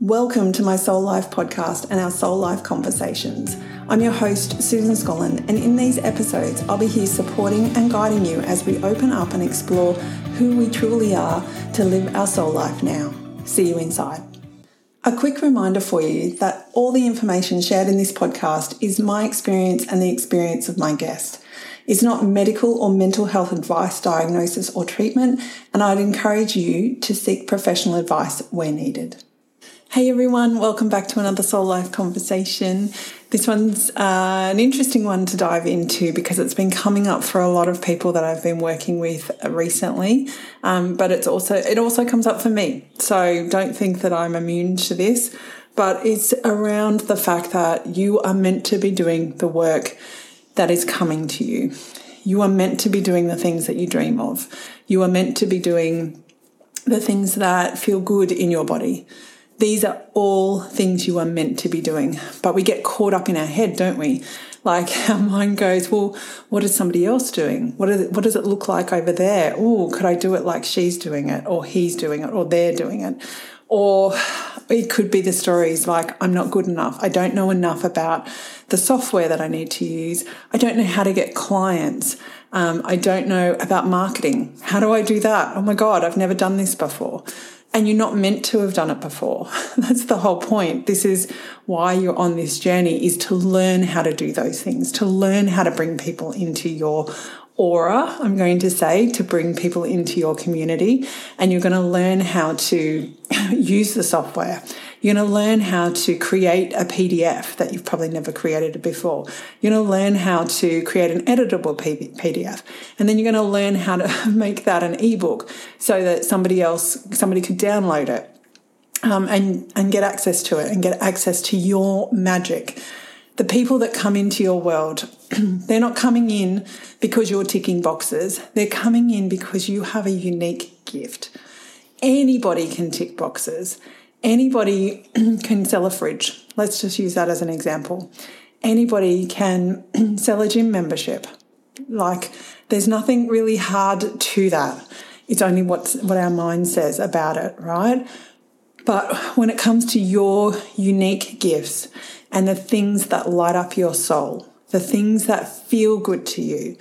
Welcome to my Soul Life podcast and our Soul Life conversations. I'm your host, Susan Scollen, and in these episodes, I'll be here supporting and guiding you as we open up and explore who we truly are to live our soul life now. See you inside. A quick reminder for you that all the information shared in this podcast is my experience and the experience of my guest. It's not medical or mental health advice, diagnosis, or treatment, and I'd encourage you to seek professional advice where needed. Hey everyone, welcome back to another Soul Life conversation. This one's uh, an interesting one to dive into because it's been coming up for a lot of people that I've been working with recently, um, but it's also it also comes up for me. So don't think that I'm immune to this, but it's around the fact that you are meant to be doing the work that is coming to you. You are meant to be doing the things that you dream of. You are meant to be doing the things that feel good in your body these are all things you are meant to be doing. But we get caught up in our head, don't we? Like our mind goes, well, what is somebody else doing? What, is it, what does it look like over there? Oh, could I do it like she's doing it, or he's doing it, or they're doing it? Or it could be the stories like, I'm not good enough. I don't know enough about the software that I need to use. I don't know how to get clients. Um, I don't know about marketing. How do I do that? Oh my God, I've never done this before and you're not meant to have done it before. That's the whole point. This is why you're on this journey is to learn how to do those things, to learn how to bring people into your aura, I'm going to say, to bring people into your community. And you're going to learn how to use the software. You're going to learn how to create a PDF that you've probably never created before. You're going to learn how to create an editable PDF. And then you're going to learn how to make that an ebook so that somebody else, somebody could download it. Um, and and get access to it and get access to your magic. The people that come into your world, they're not coming in because you're ticking boxes. They're coming in because you have a unique gift. Anybody can tick boxes anybody can sell a fridge. Let's just use that as an example. Anybody can sell a gym membership. Like, there's nothing really hard to that. It's only what's, what our mind says about it, right? But when it comes to your unique gifts and the things that light up your soul, the things that feel good to you,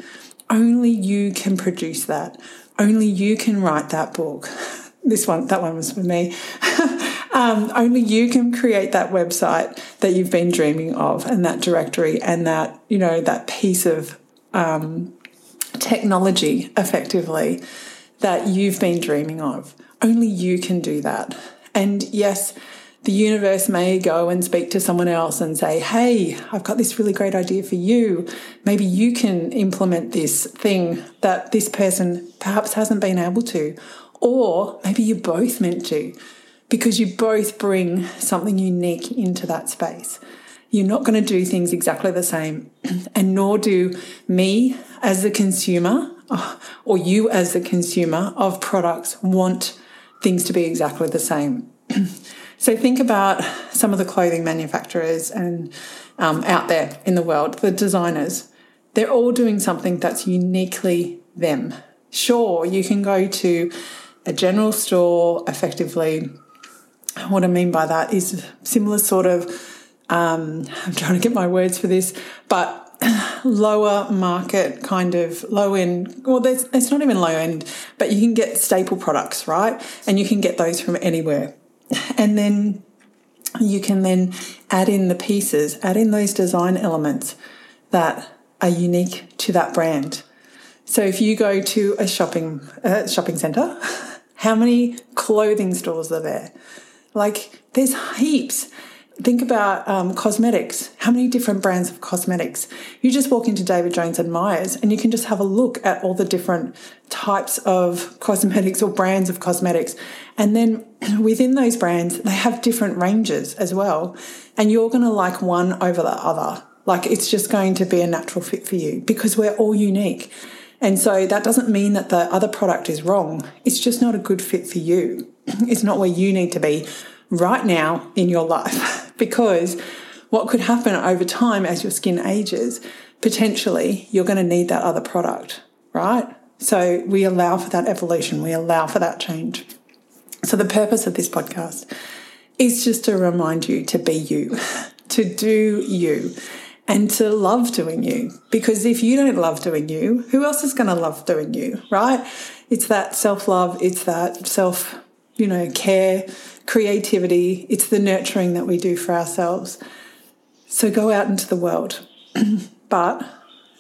only you can produce that. Only you can write that book. This one, that one was for me. Um, only you can create that website that you've been dreaming of and that directory and that, you know, that piece of um, technology effectively that you've been dreaming of. Only you can do that. And yes, the universe may go and speak to someone else and say, Hey, I've got this really great idea for you. Maybe you can implement this thing that this person perhaps hasn't been able to. Or maybe you're both meant to because you both bring something unique into that space. You're not going to do things exactly the same, and nor do me as the consumer or you as the consumer of products want things to be exactly the same. so think about some of the clothing manufacturers and um, out there in the world, the designers. They're all doing something that's uniquely them. Sure, you can go to a general store effectively what I mean by that is similar sort of, um, I'm trying to get my words for this, but lower market kind of low end well there's it's not even low end but you can get staple products right? And you can get those from anywhere. And then you can then add in the pieces add in those design elements that are unique to that brand. So if you go to a shopping uh, shopping center how many clothing stores are there like there's heaps. Think about um, cosmetics. How many different brands of cosmetics? You just walk into David Jones and Myers and you can just have a look at all the different types of cosmetics or brands of cosmetics. And then within those brands, they have different ranges as well. And you're going to like one over the other. Like it's just going to be a natural fit for you because we're all unique. And so that doesn't mean that the other product is wrong. It's just not a good fit for you. It's not where you need to be right now in your life because what could happen over time as your skin ages, potentially you're going to need that other product, right? So we allow for that evolution, we allow for that change. So the purpose of this podcast is just to remind you to be you, to do you, and to love doing you. Because if you don't love doing you, who else is going to love doing you, right? It's that self love, it's that self, you know, care, creativity, it's the nurturing that we do for ourselves. So go out into the world, but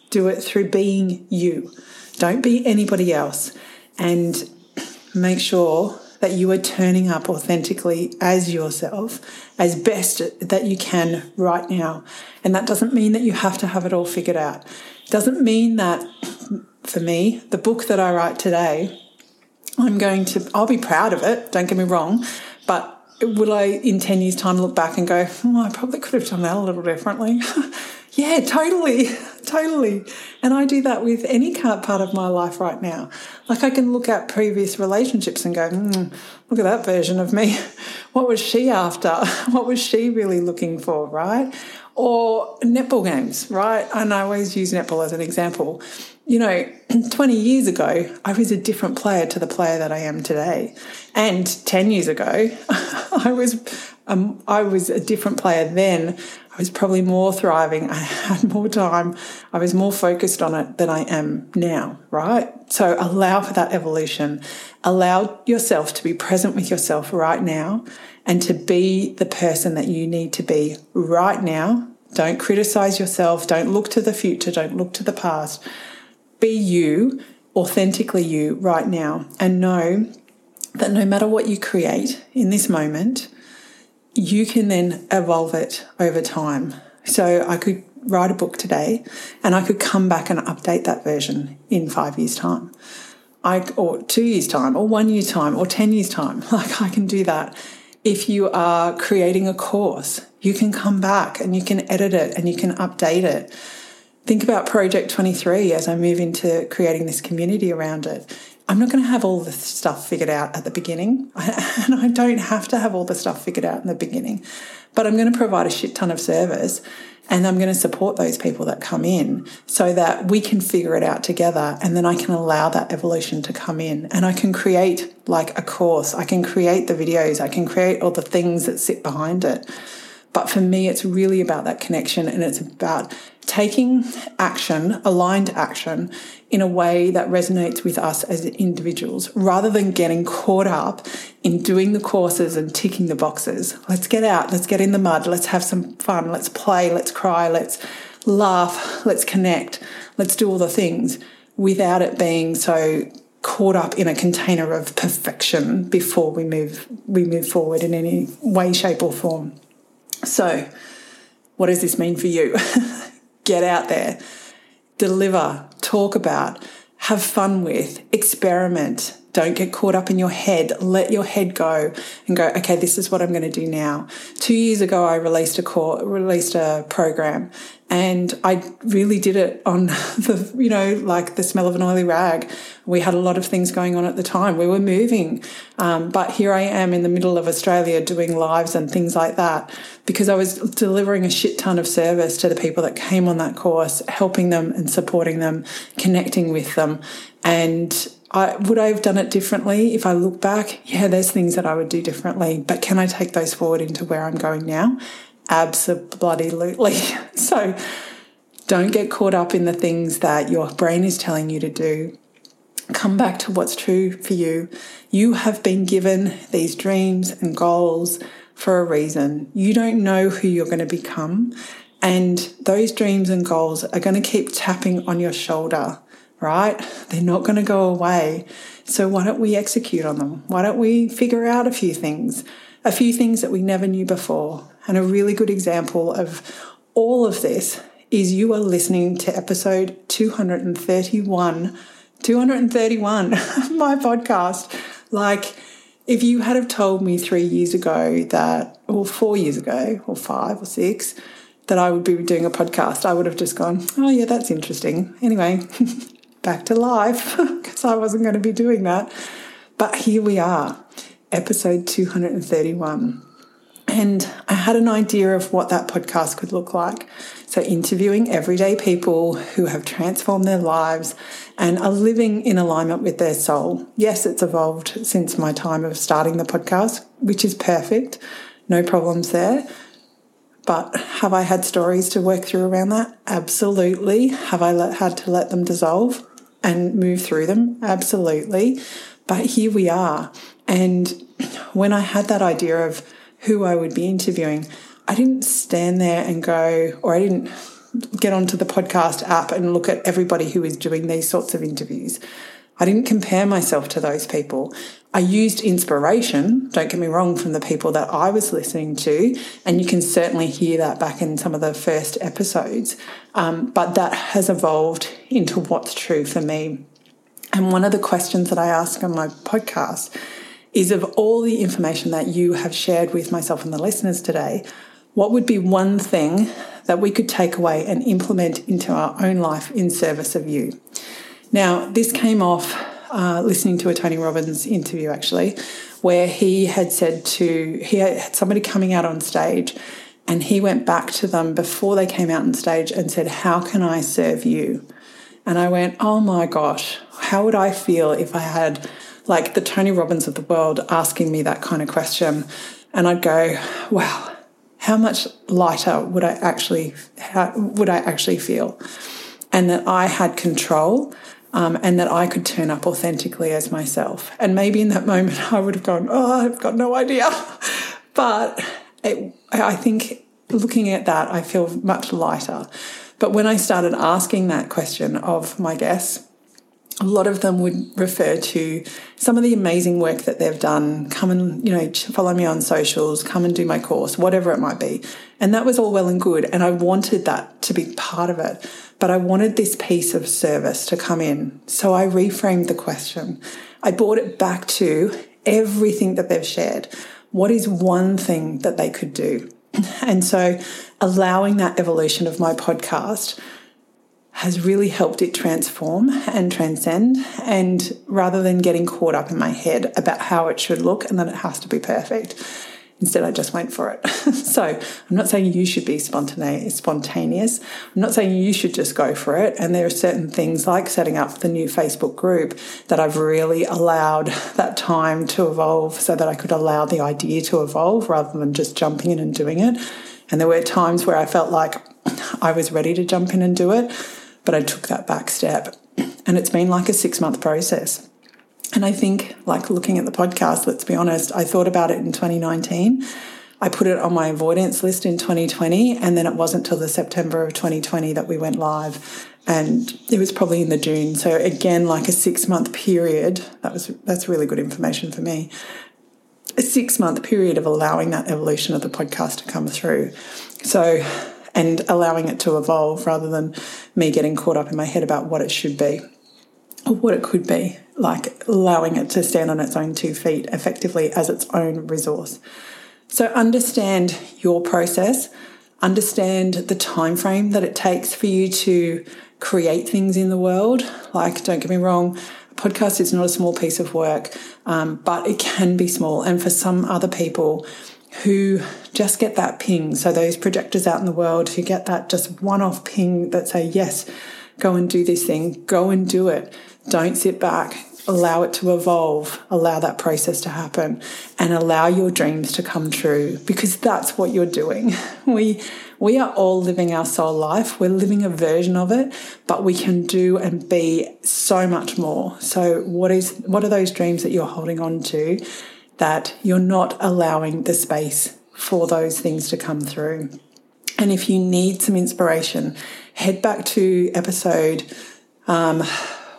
do it through being you. Don't be anybody else. And make sure that you are turning up authentically as yourself as best that you can right now. And that doesn't mean that you have to have it all figured out. It doesn't mean that for me, the book that I write today, I'm going to, I'll be proud of it, don't get me wrong, but will I in 10 years' time look back and go, oh, I probably could have done that a little differently? yeah, totally, totally. And I do that with any part of my life right now. Like I can look at previous relationships and go, mm, look at that version of me. What was she after? What was she really looking for, right? Or netball games, right? And I always use netball as an example you know, 20 years ago, I was a different player to the player that I am today. And 10 years ago, I was um, I was a different player then. I was probably more thriving. I had more time. I was more focused on it than I am now, right? So allow for that evolution. Allow yourself to be present with yourself right now and to be the person that you need to be right now. Don't criticize yourself. Don't look to the future. Don't look to the past be you, authentically you right now, and know that no matter what you create in this moment, you can then evolve it over time. So I could write a book today and I could come back and update that version in five years' time. I, or two years' time, or one year's time, or 10 years' time. Like I can do that. If you are creating a course, you can come back and you can edit it and you can update it think about Project 23 as I move into creating this community around it. I'm not going to have all the stuff figured out at the beginning, and I don't have to have all the stuff figured out in the beginning, but I'm going to provide a shit ton of service and I'm going to support those people that come in so that we can figure it out together and then I can allow that evolution to come in. And I can create like a course, I can create the videos, I can create all the things that sit behind it. But for me, it's really about that connection and it's about taking action, aligned action, in a way that resonates with us as individuals rather than getting caught up in doing the courses and ticking the boxes. Let's get out, let's get in the mud, let's have some fun, let's play, let's cry, let's laugh, let's connect, let's do all the things without it being so caught up in a container of perfection before we move we move forward in any way shape or form. So, what does this mean for you? get out there, deliver, talk about, have fun with, experiment. Don't get caught up in your head. Let your head go and go, okay, this is what I'm going to do now. Two years ago, I released a core, released a program and I really did it on the, you know, like the smell of an oily rag. We had a lot of things going on at the time. We were moving. Um, but here I am in the middle of Australia doing lives and things like that because I was delivering a shit ton of service to the people that came on that course, helping them and supporting them, connecting with them. And I, would I have done it differently if I look back? Yeah, there's things that I would do differently, but can I take those forward into where I'm going now? Absolutely. so don't get caught up in the things that your brain is telling you to do. Come back to what's true for you. You have been given these dreams and goals for a reason. You don't know who you're going to become. And those dreams and goals are going to keep tapping on your shoulder, right? They're not going to go away. So why don't we execute on them? Why don't we figure out a few things? A few things that we never knew before and a really good example of all of this is you are listening to episode 231. 231, my podcast. Like, if you had have told me three years ago that, or four years ago, or five or six, that I would be doing a podcast, I would have just gone, oh, yeah, that's interesting. Anyway, back to life, because I wasn't going to be doing that. But here we are, episode 231. And I had an idea of what that podcast could look like. So, interviewing everyday people who have transformed their lives and are living in alignment with their soul. Yes, it's evolved since my time of starting the podcast, which is perfect. no problems there. But have I had stories to work through around that? Absolutely. Have I let, had to let them dissolve and move through them? Absolutely. But here we are. And when I had that idea of who I would be interviewing, I didn't stand there and go, or I didn't get onto the podcast app and look at everybody who is doing these sorts of interviews. I didn't compare myself to those people. I used inspiration, don't get me wrong, from the people that I was listening to. And you can certainly hear that back in some of the first episodes. Um, but that has evolved into what's true for me. And one of the questions that I ask on my podcast is of all the information that you have shared with myself and the listeners today, what would be one thing that we could take away and implement into our own life in service of you? Now, this came off uh, listening to a Tony Robbins interview actually, where he had said to, he had somebody coming out on stage and he went back to them before they came out on stage and said, How can I serve you? And I went, Oh my gosh, how would I feel if I had like the Tony Robbins of the world asking me that kind of question? And I'd go, Wow, how much lighter would I actually how, would I actually feel, and that I had control. Um, and that I could turn up authentically as myself. And maybe in that moment, I would have gone, Oh, I've got no idea. But it, I think looking at that, I feel much lighter. But when I started asking that question of my guests, a lot of them would refer to some of the amazing work that they've done. Come and, you know, follow me on socials, come and do my course, whatever it might be. And that was all well and good. And I wanted that to be part of it. But I wanted this piece of service to come in. So I reframed the question. I brought it back to everything that they've shared. What is one thing that they could do? And so allowing that evolution of my podcast has really helped it transform and transcend. And rather than getting caught up in my head about how it should look and that it has to be perfect, instead I just went for it. so I'm not saying you should be spontaneous. I'm not saying you should just go for it. And there are certain things like setting up the new Facebook group that I've really allowed that time to evolve so that I could allow the idea to evolve rather than just jumping in and doing it. And there were times where I felt like I was ready to jump in and do it but I took that back step. And it's been like a six month process. And I think, like looking at the podcast, let's be honest, I thought about it in 2019. I put it on my avoidance list in 2020, and then it wasn't till the September of 2020 that we went live. And it was probably in the June. So again, like a six month period. That was that's really good information for me. A six month period of allowing that evolution of the podcast to come through. So and allowing it to evolve rather than me getting caught up in my head about what it should be or what it could be, like allowing it to stand on its own two feet effectively as its own resource. So understand your process, understand the time frame that it takes for you to create things in the world. Like, don't get me wrong, a podcast is not a small piece of work, um, but it can be small. And for some other people, who just get that ping. So those projectors out in the world who get that just one off ping that say, yes, go and do this thing, go and do it. Don't sit back. Allow it to evolve, allow that process to happen, and allow your dreams to come true because that's what you're doing. We, we are all living our soul life. We're living a version of it, but we can do and be so much more. So, what is what are those dreams that you're holding on to? That you're not allowing the space for those things to come through. And if you need some inspiration, head back to episode, um,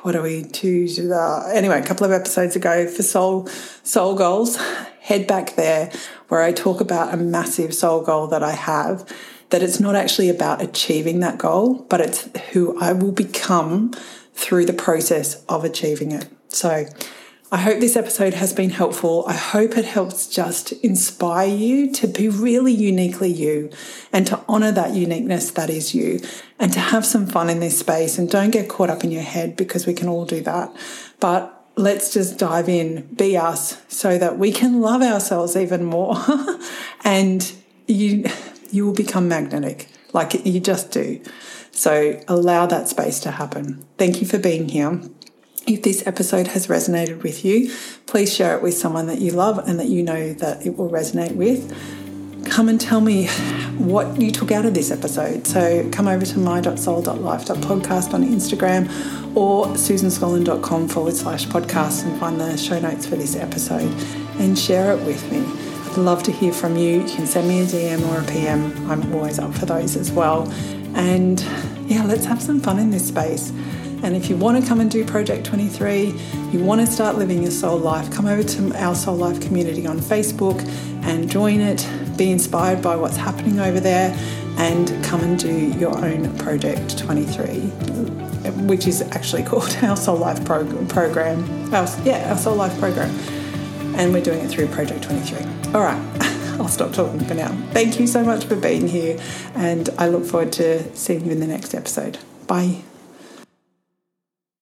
what are we to uh, anyway, a couple of episodes ago for soul soul goals. Head back there where I talk about a massive soul goal that I have. That it's not actually about achieving that goal, but it's who I will become through the process of achieving it. So I hope this episode has been helpful. I hope it helps just inspire you to be really uniquely you and to honor that uniqueness that is you and to have some fun in this space and don't get caught up in your head because we can all do that. But let's just dive in, be us so that we can love ourselves even more and you you will become magnetic like you just do. So allow that space to happen. Thank you for being here. If this episode has resonated with you, please share it with someone that you love and that you know that it will resonate with. come and tell me what you took out of this episode. So come over to my.soul.life.podcast on Instagram or susanscolland.com forward slash podcast and find the show notes for this episode and share it with me. I'd love to hear from you. You can send me a DM or a PM. I'm always up for those as well. And yeah, let's have some fun in this space. And if you want to come and do Project 23, you want to start living your soul life, come over to our Soul Life community on Facebook and join it. Be inspired by what's happening over there and come and do your own Project 23, which is actually called our Soul Life prog- program. Our, yeah, our Soul Life program. And we're doing it through Project 23. All right. I'll stop talking for now. Thank you so much for being here, and I look forward to seeing you in the next episode. Bye.